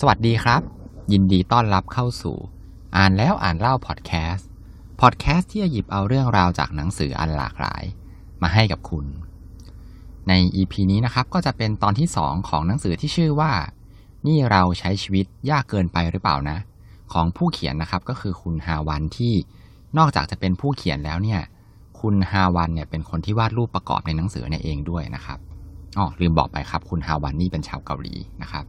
สวัสดีครับ ยินดีต้อนรับเข้าสู่ อ่านแล้วอ่านเล่าพอดแคสต์พอดแคสต์ที่จะหยิบเอาเรื่องราวจากหนังสืออันหลากหลาย มาให้กับคุณ ใน EP นี้นะครับก็จะเป็นตอนที่ 2 ของหนังสือที่ชื่อว่า นี่เราใช้ชีวิตยากเกินไปหรือเปล่านะ ของผู้เขียนนะครับก็คือคุณฮาวันที่นอกจากจะเป็นผู้เขียนแล้วเนี่ย คุณฮาวันเนี่ยเป็นคนที่วาดรูปประกอบในหนังสือเนี่ยเองด้วยนะครับอ๋อลืมบอกไปครับ คุณฮาวันนี่เป็นชาวเกาหลีนะครับ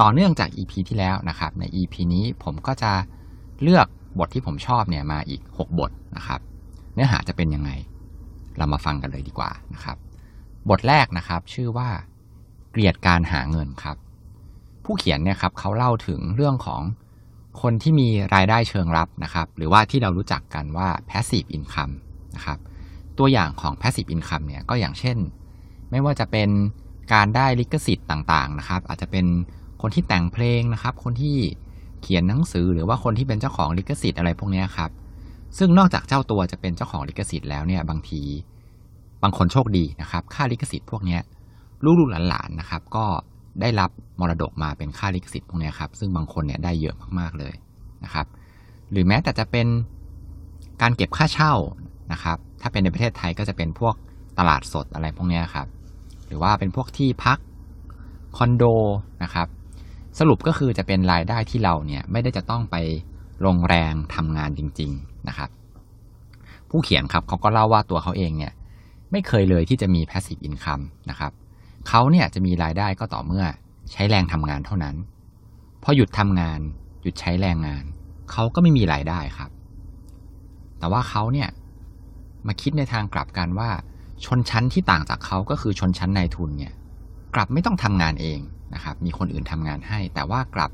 ต่อเนื่องจาก EP ที่แล้วนะครับ ใน EP นี้ผมก็จะเลือกบทที่ผมชอบเนี่ยมาอีก 6 บทนะครับ เนื้อหาจะเป็นยังไง เรามาฟังกันเลยดีกว่านะครับ บทแรกนะครับ ชื่อว่า เกลียดการหาเงินครับ ผู้เขียนเนี่ยครับเขาเล่าถึงเรื่องของคนที่มีรายได้เชิงรับนะครับ หรือว่าที่เรารู้จักกันว่า passive income นะครับ ตัวอย่างของ passive income เนี่ยก็อย่างเช่น ไม่ว่าจะเป็นการได้ลิขสิทธิ์ต่างๆนะครับ อาจจะเป็น คนที่แต่งเพลงนะครับ คนที่เขียนหนังสือหรือว่าคนที่เป็นเจ้าของลิขสิทธิ์อะไรพวกนี้ครับ ซึ่งนอกจากเจ้าตัวจะเป็นเจ้าของลิขสิทธิ์แล้วเนี่ยบางที บางคนโชคดีนะครับ ค่าลิขสิทธิ์พวกนี้ลูกๆหลานๆนะครับ ก็ได้รับมรดกมาเป็นค่าลิขสิทธิ์พวกนี้ครับ ซึ่งบางคนเนี่ยได้เยอะมากๆเลยนะครับ หรือแม้แต่จะเป็นการเก็บค่าเช่านะครับ ถ้าเป็นในประเทศไทยก็จะเป็นพวกตลาดสดอะไรพวกนี้ครับ หรือว่าเป็นพวกที่พักคอนโดนะครับ สรุปก็คือจะเป็นรายได้ที่เราเนี่ยไม่ได้จะต้องไปลงแรงทำงานจริง ๆนะครับ ผู้เขียนครับเขาก็เล่าว่าตัวเขาเองเนี่ยไม่เคยเลยที่จะมี passive income นะครับเขาเนี่ยจะมีรายได้ก็ต่อเมื่อใช้แรงทำงานเท่านั้นพอหยุดทำงาน หยุดใช้แรงงานเขาก็ไม่มีรายได้ครับ แต่ว่าเขาเนี่ยมาคิดในทางกลับกันว่า ชนชั้นที่ต่างจากเขาก็คือชนชั้นนายทุนเนี่ย กลับไม่ต้องทำงานเอง นะครับ มีคนอื่นทำงานให้ แต่ว่ากลับ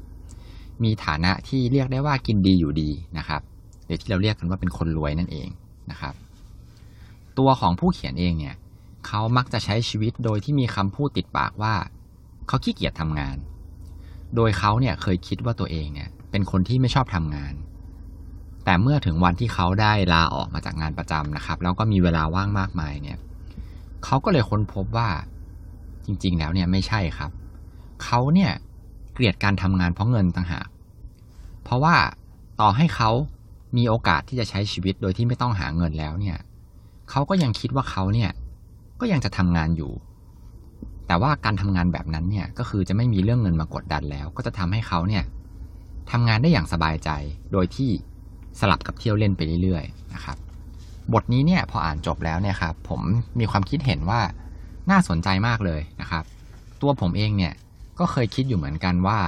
มีฐานะที่เรียกได้ว่ากินดีอยู่ดีนะครับ หรือที่เราเรียกกันว่าเป็นคนรวยนั่นเองนะครับ ตัวของผู้เขียนเองเนี่ยเขามักจะใช้ชีวิตโดยที่มีคำพูดติดปากว่าเขาขี้เกียจทำงาน โดยเขาเนี่ยเคยคิดว่าตัวเองเนี่ยเป็นคนที่ไม่ชอบทำงาน แต่เมื่อถึงวันที่เขาได้ลาออกมาจากงานประจำนะครับ แล้วก็มีเวลาว่างมากมายเนี่ยเขาก็เลยค้นพบว่าจริง ๆ แล้วเนี่ยไม่ใช่ครับ เขาเนี่ยเกลียดการทำงานเพราะเงินต่างหากเพราะว่าต่อให้เขามีโอกาสที่จะใช้ชีวิตโดยที่ไม่ต้องหาเงินแล้วเนี่ยเขาก็ยังคิดว่าเขาเนี่ยก็ยังจะทำงานอยู่ แต่ว่าการทำงานแบบนั้นเนี่ยก็คือจะไม่มีเรื่องเงินมากดดันแล้ว ก็จะทำให้เขาเนี่ยทำงานได้อย่างสบายใจโดยที่สลับกับเที่ยวเล่นไปเรื่อยๆนะครับ บทนี้เนี่ยพออ่านจบแล้วเนี่ยครับผมมีความคิดเห็นว่าน่าสนใจมากเลยนะครับ ตัวผมเองเนี่ย ก็เคยคิดอยู่เหมือนกันว่า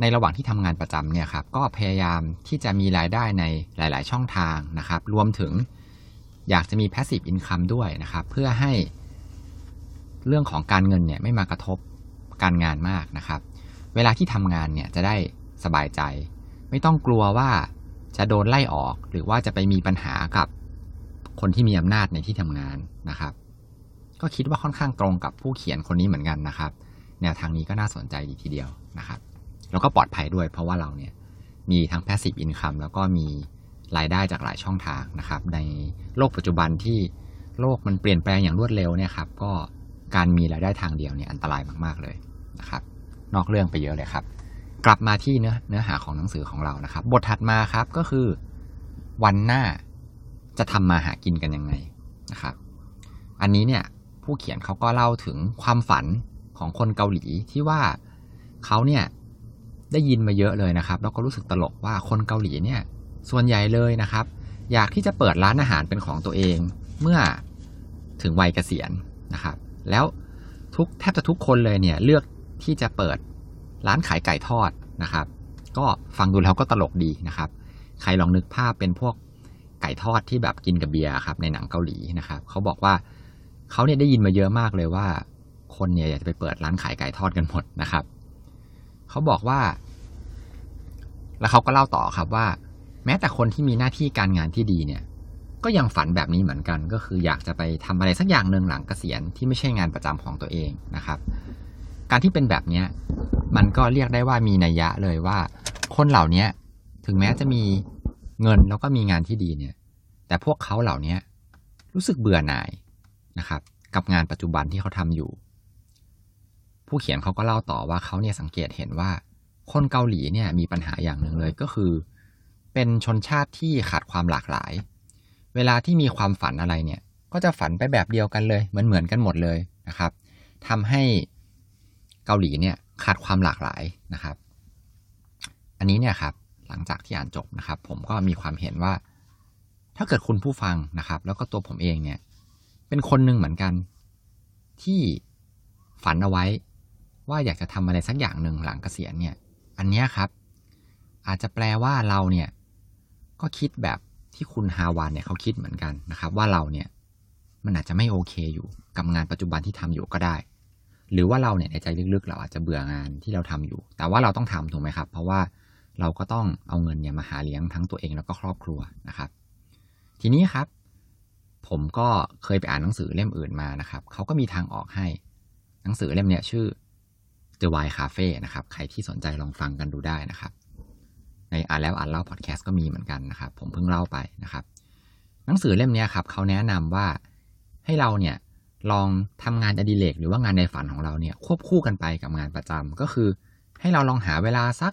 ในระหว่างที่ทำงานประจำเนี่ยครับ ก็พยายามที่จะมีรายได้ในหลาย ๆ ช่องทางนะครับ รวมถึงอยากจะมี passive income ด้วยนะครับ เพื่อให้เรื่องของการเงินเนี่ยไม่มากระทบการงานมากนะครับ เวลาที่ทำงานเนี่ยจะได้สบายใจ ไม่ต้องกลัวว่าจะโดนไล่ออกหรือว่าจะไปมีปัญหากับคนที่มีอำนาจในที่ทำงานนะครับ ก็คิดว่าค่อนข้างตรงกับผู้เขียนคนนี้เหมือนกันนะครับ แนวทางนี้ก็น่าสนใจดีทีเดียวนะครับ แล้วก็ปลอดภัยด้วยเพราะว่าเราเนี่ยมีทั้ง passive income แล้วก็มีรายได้จากหลายช่องทางนะครับ ในโลกปัจจุบันที่โลกมันเปลี่ยนแปลงอย่างรวดเร็วเนี่ยครับ ก็การมีรายได้ทางเดียวเนี่ยอันตรายมากๆเลยนะครับ นอกเรื่องไปเยอะเลยครับ กลับมาที่เนื้อเนื้อหาของหนังสือของเรานะครับ บทถัดมาครับก็คือวันหน้าจะทำมาหากินกันยังไงนะครับ อันนี้เนี่ยผู้เขียนเขาก็เล่าถึงความฝัน ของคนเกาหลีที่ว่าเขาเนี่ยได้ยินมาเยอะเลยนะครับ แล้วก็รู้สึกตลกว่าคนเกาหลีเนี่ยส่วนใหญ่เลยนะครับ อยากที่จะเปิดร้านอาหารเป็นของตัวเอง เมื่อถึงวัยเกษียณนะครับ แล้วทุกแทบจะทุกคนเลยเนี่ยเลือกที่จะเปิดร้านขายไก่ทอดนะครับ ก็ฟังดูแล้วก็ตลกดีนะครับ ใครลองนึกภาพเป็นพวกไก่ทอดที่แบบกินกับเบียร์ครับในหนังเกาหลีนะครับเขาบอกว่าเขาเนี่ยได้ยินมาเยอะมากเลยว่า คนเนี่ยอยากจะไปเปิดร้านขายไก่ทอดกันหมดนะครับ เขาบอกว่า แล้วเขาก็เล่าต่อครับว่า แม้แต่คนที่มีหน้าที่การงานที่ดีเนี่ย ก็ยังฝันแบบนี้เหมือนกัน ก็คืออยากจะไปทำอะไรสักอย่างหนึ่งหลังเกษียณที่ไม่ใช่งานประจำของตัวเองนะครับ การที่เป็นแบบเนี้ยมันก็เรียกได้ว่ามีนัยยะเลยว่า คนเหล่านี้ถึงแม้จะมีเงินแล้วก็มีงานที่ดีเนี่ย แต่พวกเขาเหล่านี้รู้สึกเบื่อหน่ายนะครับ กับงานปัจจุบันที่เขาทำอยู่ ผู้เขียนเขาก็เล่าต่อว่าเขาเนี่ยสังเกตเห็นว่า คนเกาหลีเนี่ยมีปัญหาอย่างหนึ่งเลยก็คือ เป็นชนชาติที่ขาดความหลากหลาย เวลาที่มีความฝันอะไรเนี่ย ก็จะฝันไปแบบเดียวกันเลย เหมือนเหมือนกันหมดเลยนะครับทำให้เกาหลีเนี่ยขาดความหลากหลายนะครับ อันนี้เนี่ยครับหลังจากที่อ่านจบนะครับ ผมก็มีความเห็นว่า ถ้าเกิดคุณผู้ฟังนะครับ แล้วก็ตัวผมเองเนี่ย เป็นคนหนึ่งเหมือนกันที่ฝันเอาไว้ ว่าอยากจะทำอะไรสักอย่างหนึ่งหลังเกษียณเนี่ย อันนี้ครับ อาจจะแปลว่าเราเนี่ย ก็คิดแบบที่คุณฮาวานเนี่ยเขาคิดเหมือนกันนะครับ ว่าเราเนี่ย มันอาจจะไม่โอเคอยู่กับงานปัจจุบันที่ทำอยู่ก็ได้ หรือว่าเราเนี่ยในใจลึกๆ เราอาจจะเบื่องานที่เราทำอยู่ แต่ว่าเราต้องทำถูกไหมครับ เพราะว่าเราก็ต้องเอาเงินเนี่ยมาหาเลี้ยงทั้งตัวเองแล้วก็ครอบครัวนะครับ ทีนี้ครับ ผมก็เคยไปอ่านหนังสือเล่มอื่นมานะครับเขาก็มีทางออกให้ หนังสือเล่มเนี้ยชื่อ The Wine Cafe นะครับ ใครที่สนใจลองฟังกันดูได้นะครับ ในอ่านแล้วอ่านเล่าพอดแคสต์ก็มีเหมือนกันนะครับ ผมเพิ่งเล่าไปนะครับ หนังสือเล่มนี้ครับเขาแนะนำว่าให้เราเนี่ยลองทำงานอดิเรกหรือว่างานในฝันของเราเนี่ยควบคู่กันไปกับงานประจำก็คือ ให้เราลองหาเวลาสัก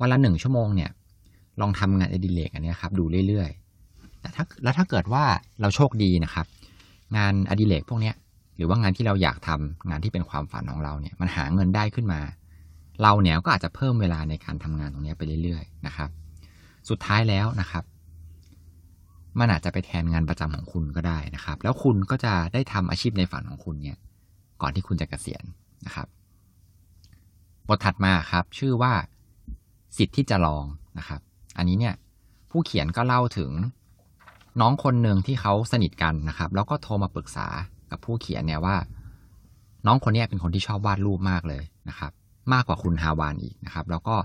วันละหนึ่งชั่วโมงเนี่ยลองทำงานอดิเรกอันนี้ครับดูเรื่อยๆแต่ถ้าแล้วถ้าเกิดว่าเราโชคดีนะครับ งานอดิเรกพวกนี้ รือว่างานที่เราอยากทำงานที่เป็นความฝันของเราเนี่ยมันหาเงินได้ขึ้นมา เราเนี่ยก็อาจจะเพิ่มเวลาในการทำงานตรงนี้ไปเรื่อยๆนะครับ สุดท้ายแล้วนะครับ มันอาจจะไปแทนงานประจำของคุณก็ได้นะครับ แล้วคุณก็จะได้ทำอาชีพในฝันของคุณเนี่ย ก่อนที่คุณจะเกษียณนะครับบทถัดมาครับ ชื่อว่าสิทธิ์ที่จะลองนะครับ อันนี้เนี่ย ผู้เขียนก็เล่าถึงน้องคนหนึ่งที่เขาสนิทกันนะครับ แล้วก็โทรมาปรึกษา กับผู้เขียนเนี่ยว่า น้องคนนี้เป็นคนที่ชอบวาดรูปมากเลยนะครับ มากกว่าคุณฮาวานอีกนะครับ แล้วก็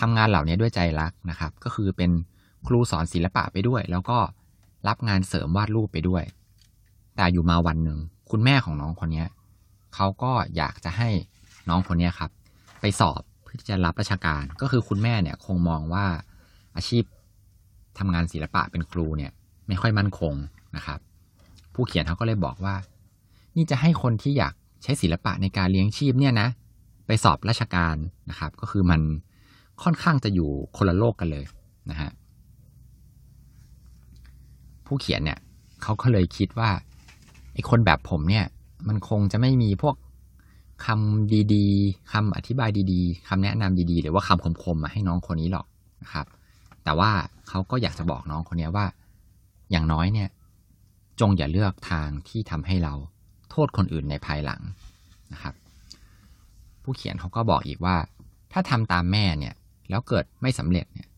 ทำงานเหล่านี้ด้วยใจรักนะครับ ก็คือเป็นครูสอนศิลปะไปด้วย แล้วก็รับงานเสริมวาดรูปไปด้วย แต่อยู่มาวันหนึ่งคุณแม่ของน้องคนนี้เขาก็อยากจะให้น้องคนนี้ครับ ไปสอบเพื่อจะรับราชการ ก็คือคุณแม่เนี่ยคงมองว่าอาชีพทำงานศิลปะเป็นครูเนี่ย ไม่ค่อยมั่นคงนะครับ ผู้เขียนเขาก็เลยบอกว่า นี่จะให้คนที่อยากใช้ศิลปะในการเลี้ยงชีพเนี่ยนะ ไปสอบราชการนะครับ ก็คือมันค่อนข้างจะอยู่คนละโลกกันเลยนะฮะผู้เขียนเนี่ยเขาก็เลยคิดว่าไอ้คนแบบผมเนี่ย มันคงจะไม่มีพวกคำดีๆคำอธิบายดีๆคำแนะนำดีๆ หรือว่าคำคมๆมาให้น้องคนนี้หรอกนะครับ แต่ว่าเขาก็อยากจะบอกน้องคนนี้ว่า อย่างน้อยเนี่ย จงอย่าเลือกทางที่ทำให้เรา โทษคนอื่นในภายหลังนะครับ ผู้เขียนเขาก็บอกอีกว่า ถ้าทำตามแม่เนี่ย แล้วเกิดไม่สำเร็จเนี่ย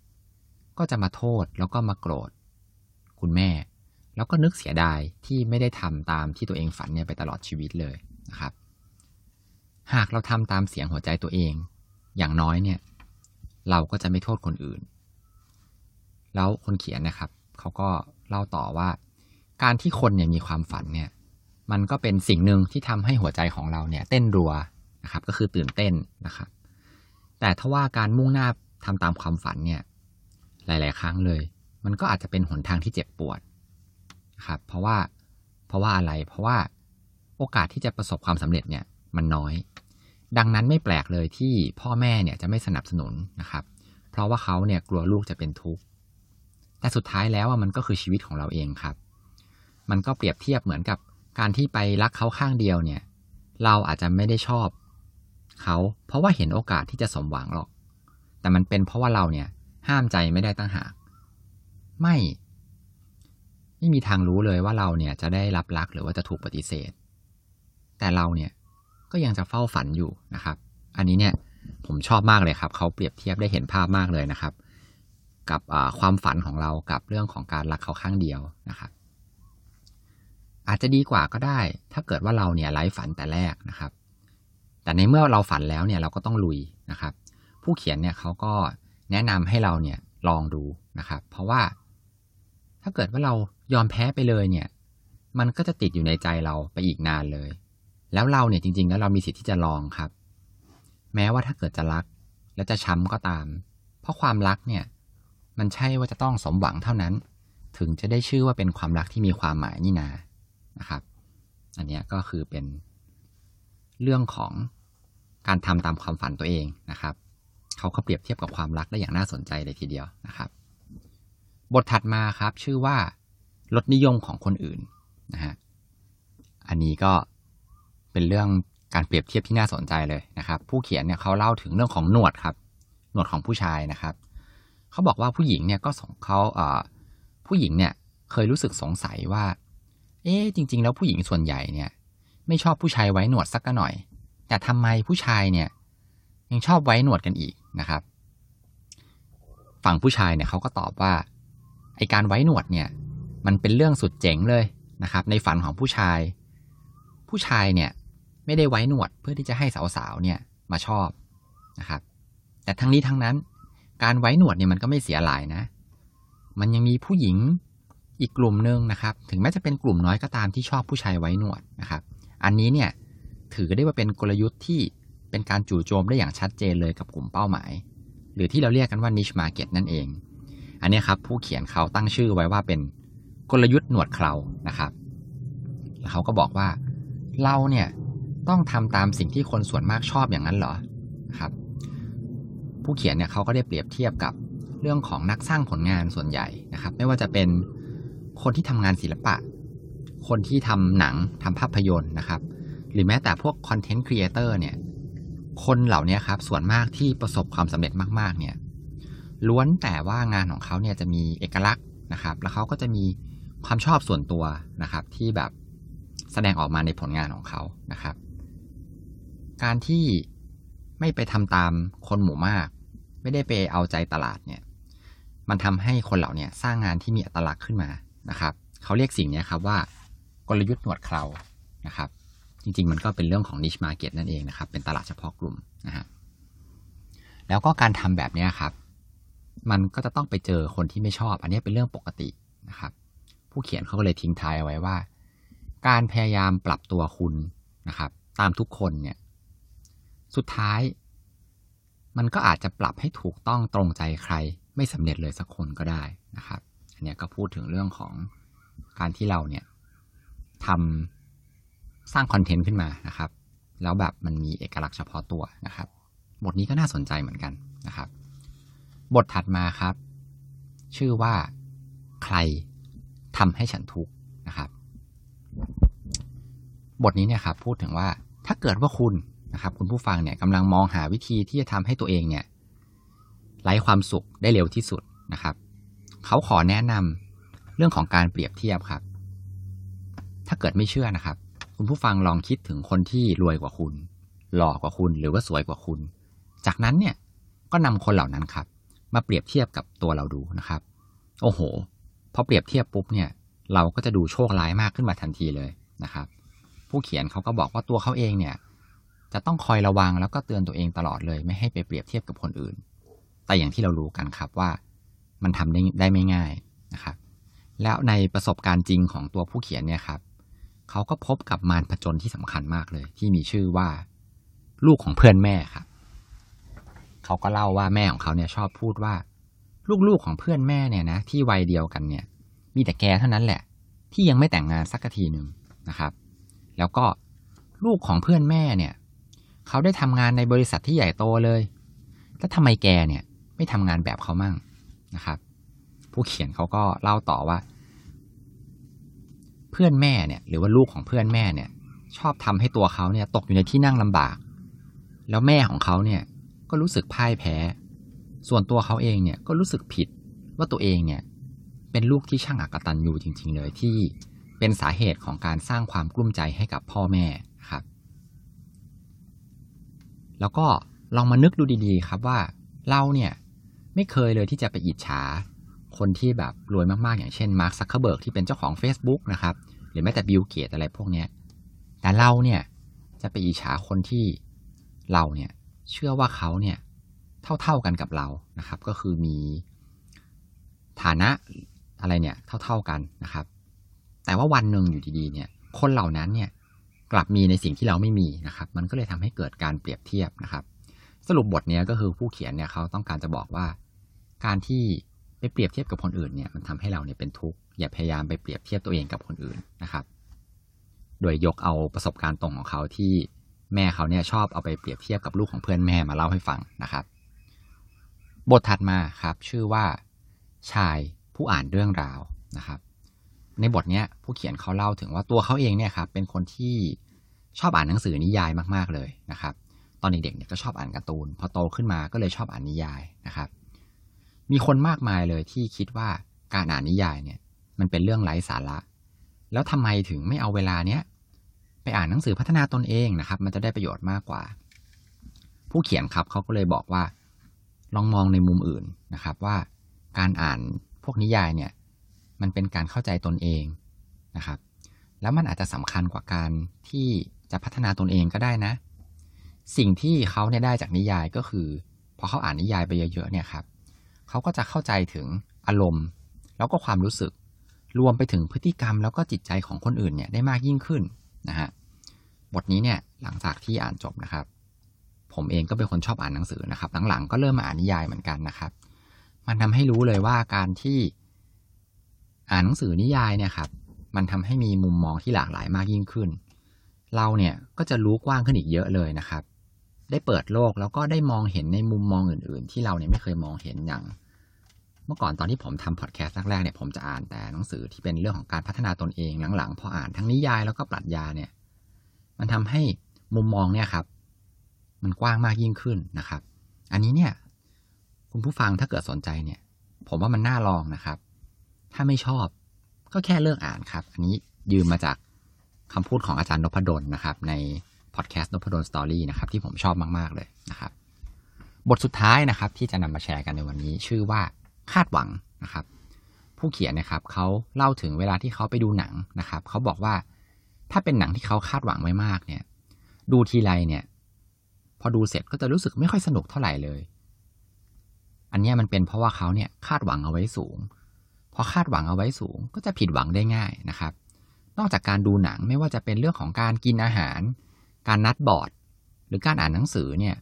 ก็จะมาโทษแล้วก็มาโกรธ คุณแม่ แล้วก็นึกเสียดายที่ไม่ได้ทำตามที่ตัวเองฝันเนี่ยไปตลอดชีวิตเลยนะครับ หากเราทำตามเสียงหัวใจตัวเอง อย่างน้อยเนี่ย เราก็จะไม่โทษคนอื่น แล้วคนเขียนนะครับเขาก็เล่าต่อว่า การที่คนเนี่ยมีความฝันเนี่ย มันก็เป็นสิ่งหนึ่งที่ทำให้หัวใจของเราเนี่ย เต้นรัวนะครับ ก็คือตื่นเต้นนะครับ แต่ถ้าว่าการมุ่งหน้าทำตามความฝันเนี่ย หลาย ๆ ครั้งเลย มันก็อาจจะเป็นหนทางที่เจ็บปวดนะครับ เพราะว่าเพราะว่าอะไร เพราะว่าโอกาสที่จะประสบความสำเร็จเนี่ยมันน้อย ดังนั้นไม่แปลกเลยที่พ่อแม่เนี่ยจะไม่สนับสนุนนะครับ เพราะว่าเขาเนี่ยกลัวลูกจะเป็นทุกข์แต่สุดท้ายแล้วมันก็คือชีวิตของเราเองครับ มันก็เปรียบเทียบเหมือนกับ การที่ไปรักเขาข้างเดียวเนี่ย เราอาจจะไม่ได้ชอบเขาเพราะว่าเห็นโอกาสที่จะสมหวังหรอก แต่มันเป็นเพราะว่าเราเนี่ย ห้ามใจไม่ได้ตั้งหาก ไม่ ไม่มีทางรู้เลยว่าเราเนี่ยจะได้รับรักหรือว่าจะถูกปฏิเสธ แต่เราเนี่ยก็ยังจะเฝ้าฝันอยู่นะครับ อันนี้เนี่ยผมชอบมากเลยครับ เขาเปรียบเทียบได้เห็นภาพมากเลยนะครับ กับความฝันของเรากับเรื่องของการรักเขาข้างเดียวนะครับ อาจจะดีกว่าก็ได้ ถ้าเกิดว่าเราเนี่ยไร้ฝันแต่แรกนะครับ แต่ในเมื่อเราฝันแล้วเนี่ยเราก็ต้องลุยนะครับ ผู้เขียนเนี่ยเขาก็แนะนำให้เราเนี่ยลองดูนะครับ เพราะว่า ถ้าเกิดว่าเรายอมแพ้ไปเลยเนี่ย มันก็จะติดอยู่ในใจเราไปอีกนานเลย แล้วเราเนี่ยจริง ๆ แล้วเรามีสิทธิ์ที่จะลองครับ แม้ว่าถ้าเกิดจะรัก และจะช้ำก็ตาม เพราะความรักเนี่ย มันใช่ว่าจะต้องสมหวังเท่านั้น ถึงจะได้ชื่อว่าเป็นความรักที่มีความหมายนี่นา นะครับ อันนี้ก็คือเป็นเรื่องของการทำตามความฝันตัวเองนะครับเขาก็เปรียบเทียบกับความรักได้อย่างน่าสนใจเลยทีเดียวนะครับ บทถัดมาครับชื่อว่ารสนิยมของคนอื่นนะฮะอันนี้ก็เป็นเรื่องการเปรียบเทียบที่น่าสนใจเลยนะครับ ผู้เขียนเนี่ยเขาเล่าถึงเรื่องของหนวดครับ หนวดของผู้ชายนะครับเขาบอกว่าผู้หญิงเนี่ยก็สงเขาเอ่อผู้หญิงเนี่ยเคยรู้สึกสงสัยว่า เอ๊จริง ๆ แล้วผู้หญิงส่วนใหญ่เนี่ย ไม่ชอบผู้ชายไว้หนวดสักหน่อย แต่ทำไมผู้ชายเนี่ย ยังชอบไว้หนวดกันอีกนะครับ ฝั่งผู้ชายเนี่ยเขาก็ตอบว่าไอการไว้หนวดเนี่ย มันเป็นเรื่องสุดเจ๋งเลยนะครับ ในฝันของผู้ชาย ผู้ชายเนี่ย ไม่ได้ไว้หนวดเพื่อที่จะให้สาวๆเนี่ยมาชอบนะครับ แต่ทั้งนี้ทั้งนั้น การไว้หนวดเนี่ยมันก็ไม่เสียหลายนะ มันยังมีผู้หญิง อีกกลุ่มหนึ่งนะครับ ถึงแม้จะเป็นกลุ่มน้อยก็ตามที่ชอบผู้ชายไว้หนวดนะครับ อันนี้เนี่ยถือได้ว่าเป็นกลยุทธ์ที่เป็นการจู่โจมได้อย่างชัดเจนเลยกับกลุ่มเป้าหมาย หรือที่เราเรียกกันว่า niche market นั่นเอง อันนี้ครับผู้เขียนเขาตั้งชื่อไว้ว่าเป็นกลยุทธ์หนวดเครานะครับ แล้วเขาก็บอกว่าเราเนี่ยต้องทำตามสิ่งที่คนส่วนมากชอบอย่างนั้นเหรอครับ ผู้เขียนเนี่ยเขาก็ได้เปรียบเทียบกับเรื่องของนักสร้างผลงานส่วนใหญ่นะครับ ไม่ว่าจะเป็น คนที่ทำงานศิลปะ คนที่ทำหนังทำภาพยนตร์นะครับ หรือแม้แต่พวก content creator เนี่ย คนเหล่านี้ครับ ส่วนมากที่ประสบความสำเร็จมาก ๆ เนี่ย ล้วนแต่ว่างานของเขาเนี่ยจะมีเอกลักษณ์นะครับ แล้วเขาก็จะมีความชอบส่วนตัวนะครับ ที่แบบแสดงออกมาในผลงานของเขานะครับ การที่ไม่ไปทำตามคนหมู่มาก ไม่ได้ไปเอาใจตลาดเนี่ย มันทำให้คนเหล่านี้สร้างงานที่มีอัตลักษณ์ขึ้นมา นะครับเขาเรียกสิ่งนี้ครับว่ากลยุทธ์หนวดเครานะครับ จริงๆ มันก็เป็นเรื่องของ niche market นั่นเองนะครับ เป็นตลาดเฉพาะกลุ่มนะฮะแล้วก็การทำแบบนี้ครับ มันก็จะต้องไปเจอคนที่ไม่ชอบ อันนี้เป็นเรื่องปกตินะครับ ผู้เขียนเขาก็เลยทิ้งท้ายเอาไว้ว่า การพยายามปรับตัวคุณนะครับ ตามทุกคนเนี่ย สุดท้าย มันก็อาจจะปรับให้ถูกต้องตรงใจใคร ไม่สำเร็จเลยสักคนก็ได้นะครับ อันนี้ก็พูดถึงเรื่องของการที่เราเนี่ยทำสร้างคอนเทนต์ขึ้นมานะครับ แล้วแบบมันมีเอกลักษณ์เฉพาะตัวนะครับ บทนี้ก็น่าสนใจเหมือนกันนะครับ บทถัดมาครับ ชื่อว่าใครทำให้ฉันทุกข์นะครับ บทนี้เนี่ยครับพูดถึงว่าถ้าเกิดว่าคุณนะครับ คุณผู้ฟังเนี่ยกำลังมองหาวิธีที่จะทำให้ตัวเองเนี่ยไร้ความสุขได้เร็วที่สุดนะครับ เขาขอแนะนำเรื่องของการเปรียบเทียบครับ ถ้าเกิดไม่เชื่อนะครับ คุณผู้ฟังลองคิดถึงคนที่รวยกว่าคุณ หล่อกว่าคุณหรือว่าสวยกว่าคุณ จากนั้นเนี่ยก็นำคนเหล่านั้นครับ มาเปรียบเทียบกับตัวเราดูนะครับ โอ้โหพอเปรียบเทียบปุ๊บเนี่ย เราก็จะดูโชคร้ายมากขึ้นมาทันทีเลยนะครับ ผู้เขียนเขาก็บอกว่าตัวเขาเองเนี่ย จะต้องคอยระวังแล้วก็เตือนตัวเองตลอดเลย ไม่ให้ไปเปรียบเทียบกับคนอื่น แต่อย่างที่เรารู้กันครับว่า มันทำได้ได้ไม่ง่ายนะครับ แล้วในประสบการณ์จริงของตัวผู้เขียนเนี่ยครับเขาก็พบกับมารผจญที่สำคัญมากเลย ที่มีชื่อว่า ลูกของเพื่อนแม่ครับเขาก็เล่าว่าแม่ของเขาเนี่ยชอบพูดว่า ลูกๆของเพื่อนแม่เนี่ยนะที่วัยเดียวกันเนี่ย มีแต่แกเท่านั้นแหละ ที่ยังไม่แต่งงานสักทีหนึ่งนะครับ แล้วก็ลูกของเพื่อนแม่เนี่ย เขาได้ทำงานในบริษัทที่ใหญ่โตเลย แล้วทำไมแกเนี่ย ไม่ทำงานแบบเขามั่ง นะครับ ผู้เขียนเขาก็เล่าต่อว่า เพื่อนแม่เนี่ย หรือว่าลูกของเพื่อนแม่เนี่ย ชอบทำให้ตัวเขาเนี่ยตกอยู่ในที่นั่งลำบาก แล้วแม่ของเขาเนี่ย ก็รู้สึกพ่ายแพ้ ส่วนตัวเขาเองเนี่ยก็รู้สึกผิดว่าตัวเองเนี่ย เป็นลูกที่ช่างอักตันอยู่จริง ๆ เลยที่เป็นสาเหตุของการสร้างความกลุ้มใจให้กับพ่อแม่ครับ แล้วก็ลองมานึกดูดีๆ ครับว่าเราเนี่ย ไม่เคยเลยที่จะไปอิจฉา คนที่แบบรวยมากๆ อย่างเช่นมาร์ก ซักเคอร์เบิร์กที่เป็นเจ้าของ Facebook นะครับ หรือแม้แต่บิลเกตส์อะไรพวกนี้แต่เราเนี่ยจะไปอิจฉาคนที่เราเนี่ยเชื่อว่าเขาเนี่ยเท่าๆกันกับเรานะครับ ก็คือมีฐานะอะไรเนี่ยเท่าๆกันนะครับ แต่ว่าวันหนึ่งอยู่ดีๆเนี่ยคนเหล่านั้นเนี่ยกลับมีในสิ่งที่เราไม่มีนะครับ มันก็เลยทำให้เกิดการเปรียบเทียบนะครับ สรุปบทนี้ก็คือผู้เขียนเนี่ยเขาต้องการจะบอกว่า การที่ไปเปรียบเทียบกับคนอื่นเนี่ยมันทำให้เราเนี่ยเป็นทุกข์อย่าพยายามไปเปรียบเทียบตัวเองกับคนอื่นนะครับ โดยยกเอาประสบการณ์ตรงของเขาที่แม่เขาเนี่ยชอบเอาไปเปรียบเทียบกับลูกของเพื่อนแม่มาเล่าให้ฟังนะครับ บทถัดมาครับชื่อว่าชายผู้อ่านเรื่องราวนะครับ ในบทเนี้ยผู้เขียนเขาเล่าถึงว่าตัวเขาเองเนี่ยครับเป็นคนที่ชอบอ่านหนังสือนิยายมาก ๆเลยนะครับ ตอนเด็กๆเนี่ยก็ชอบอ่านการ์ตูน พอโตขึ้นมาก็เลยชอบอ่านนิยายนะครับ มีคนมากมายเลยที่คิดว่าการอ่านนิยายเนี่ย มันเป็นเรื่องไร้สาระ แล้วทำไมถึงไม่เอาเวลาเนี้ยไปอ่านหนังสือพัฒนาตนเองนะครับ มันจะได้ประโยชน์มากกว่า ผู้เขียนครับเขาก็เลยบอกว่า ลองมองในมุมอื่นนะครับว่าการอ่านพวกนิยายเนี่ย มันเป็นการเข้าใจตนเองนะครับ แล้วมันอาจจะสำคัญกว่าการที่จะพัฒนาตนเองก็ได้นะ สิ่งที่เขาเนี่ยได้จากนิยายก็คือพอเขาอ่านนิยายไปเยอะๆเนี่ยครับ เขาก็จะเข้าใจถึงอารมณ์ แล้วก็ความรู้สึก รวมไปถึงพฤติกรรมแล้วก็จิตใจของคนอื่นเนี่ยได้มากยิ่งขึ้นนะฮะบทนี้เนี่ยหลังจากที่อ่านจบนะครับ ผมเองก็เป็นคนชอบอ่านหนังสือนะครับ หลังๆ ก็เริ่มมาอ่านนิยายเหมือนกันนะครับ มันทำให้รู้เลยว่าการที่อ่านหนังสือนิยายเนี่ยครับ มันทำให้มีมุมมองที่หลากหลายมากยิ่งขึ้น เราเนี่ยก็จะรู้กว้างขึ้นอีกเยอะเลยนะครับ ได้เปิดโลกแล้วก็ได้มองเห็นในมุมมองอื่น ๆ ที่เราเนี่ยไม่เคยมองเห็นอย่าง เมื่อก่อนตอนที่ผมทำพอดแคสต์แรกๆเนี่ยผมจะอ่านแต่หนังสือที่เป็นเรื่องของการพัฒนาตนเองหลังๆพออ่านทั้งนิยายแล้วก็ปรัชญาเนี่ย มันทำให้มุมมองเนี่ยครับ มันกว้างมากยิ่งขึ้นนะครับ อันนี้เนี่ย คุณผู้ฟังถ้าเกิดสนใจเนี่ย ผมว่ามันน่าลองนะครับ ถ้าไม่ชอบก็แค่เลิกอ่านครับ อันนี้ยืมมาจากคำพูดของอาจารย์นพดลนะครับ ในพอดแคสต์นพดลสตอรี่นะครับ ที่ผมชอบมากๆเลยนะครับ บทสุดท้ายนะครับ ที่จะนำมาแชร์กันในวันนี้ ชื่อว่า คาดหวังนะครับ ผู้เขียนนะครับเขาเล่าถึงเวลาที่เขาไปดูหนังนะครับเขาบอกว่าถ้าเป็นหนังที่เขาคาดหวังไว้มากเนี่ย ดูทีไรเนี่ย พอดูเสร็จก็จะรู้สึกไม่ค่อยสนุกเท่าไหร่เลย อันนี้มันเป็นเพราะว่าเขาเนี่ยคาดหวังเอาไว้สูงพอคาดหวังเอาไว้สูงก็จะผิดหวังได้ง่ายนะครับ นอกจากการดูหนังไม่ว่าจะเป็นเรื่องของการกินอาหาร การนัดบอร์ด หรือการอ่านหนังสือเนี่ย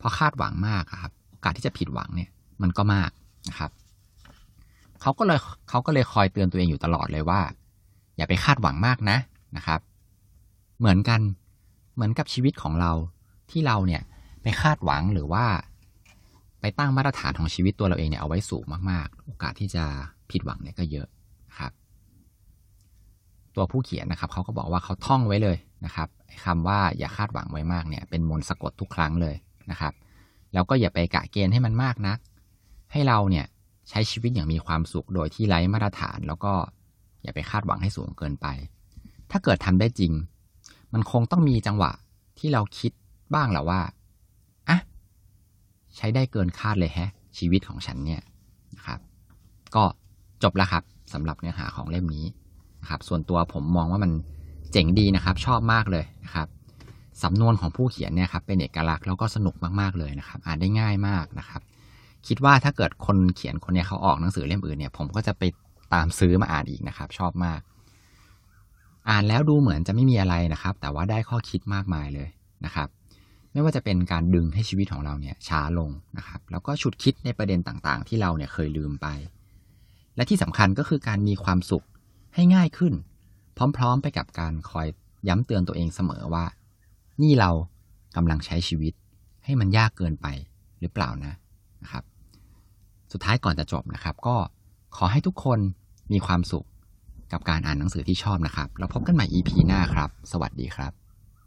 พอคาดหวังมากครับ โอกาสที่จะผิดหวังเนี่ย มันก็มากนะครับ เขาก็เลยเขาก็เลยคอยเตือนตัวเองอยู่ตลอดเลยว่า อย่าไปคาดหวังมากนะนะครับ เหมือนกันเหมือนกับชีวิตของเราที่เราเนี่ยไปคาดหวังหรือว่า ไปตั้งมาตรฐานของชีวิตตัวเราเองเนี่ยเอาไว้สูงมากๆ โอกาสที่จะผิดหวังเนี่ยก็เยอะนะครับ ตัวผู้เขียนนะครับเขาก็บอกว่าเขาท่องไว้เลยนะครับคำว่าอย่าคาดหวังไว้มากเนี่ย เป็นมนต์สะกดทุกครั้งเลยนะครับ แล้วก็อย่าไปกะเกณฑ์ให้มันมากนัก ให้เราเนี่ย ใช้ชีวิตอย่างมีความสุขโดยที่ไร้มาตรฐาน แล้วก็อย่าไปคาดหวังให้สูงเกินไป ถ้าเกิดทำได้จริง มันคงต้องมีจังหวะที่เราคิดบ้างแหละว่าอะใช้ได้เกินคาดเลยแฮะ ชีวิตของฉันเนี่ยนะครับ ก็จบแล้วครับสำหรับเนื้อหาของเล่มนี้นะครับ ส่วนตัวผมมองว่ามันเจ๋งดีนะครับ ชอบมากเลยนะครับสำนวนของผู้เขียนเนี่ยครับเป็นเอกลักษณ์แล้วก็สนุกมากๆเลยนะครับ อ่านได้ง่ายมากนะครับ คิดว่าถ้าเกิดคนเขียนคนนี้เขาออกหนังสือเล่มอื่นเนี่ย ผมก็จะไปตามซื้อมาอ่านอีกนะครับ ชอบมาก อ่านแล้วดูเหมือนจะไม่มีอะไรนะครับ แต่ว่าได้ข้อคิดมากมายเลยนะครับ ไม่ว่าจะเป็นการดึงให้ชีวิตของเราเนี่ยช้าลงนะครับ แล้วก็ฉุดคิดในประเด็นต่างๆ ที่เราเนี่ยเคยลืมไป และที่สำคัญก็คือการมีความสุขให้ง่ายขึ้น พร้อมๆไปกับการคอยย้ำเตือนตัวเองเสมอว่า นี่เรากำลังใช้ชีวิต ให้มันยากเกินไปหรือเปล่านะนะครับ สุดท้ายก่อนจะจบนะครับ ก็ขอให้ทุกคนมีความสุขกับการอ่านหนังสือที่ชอบนะครับ แล้วพบกันใหม่ EP หน้าครับ สวัสดีครับ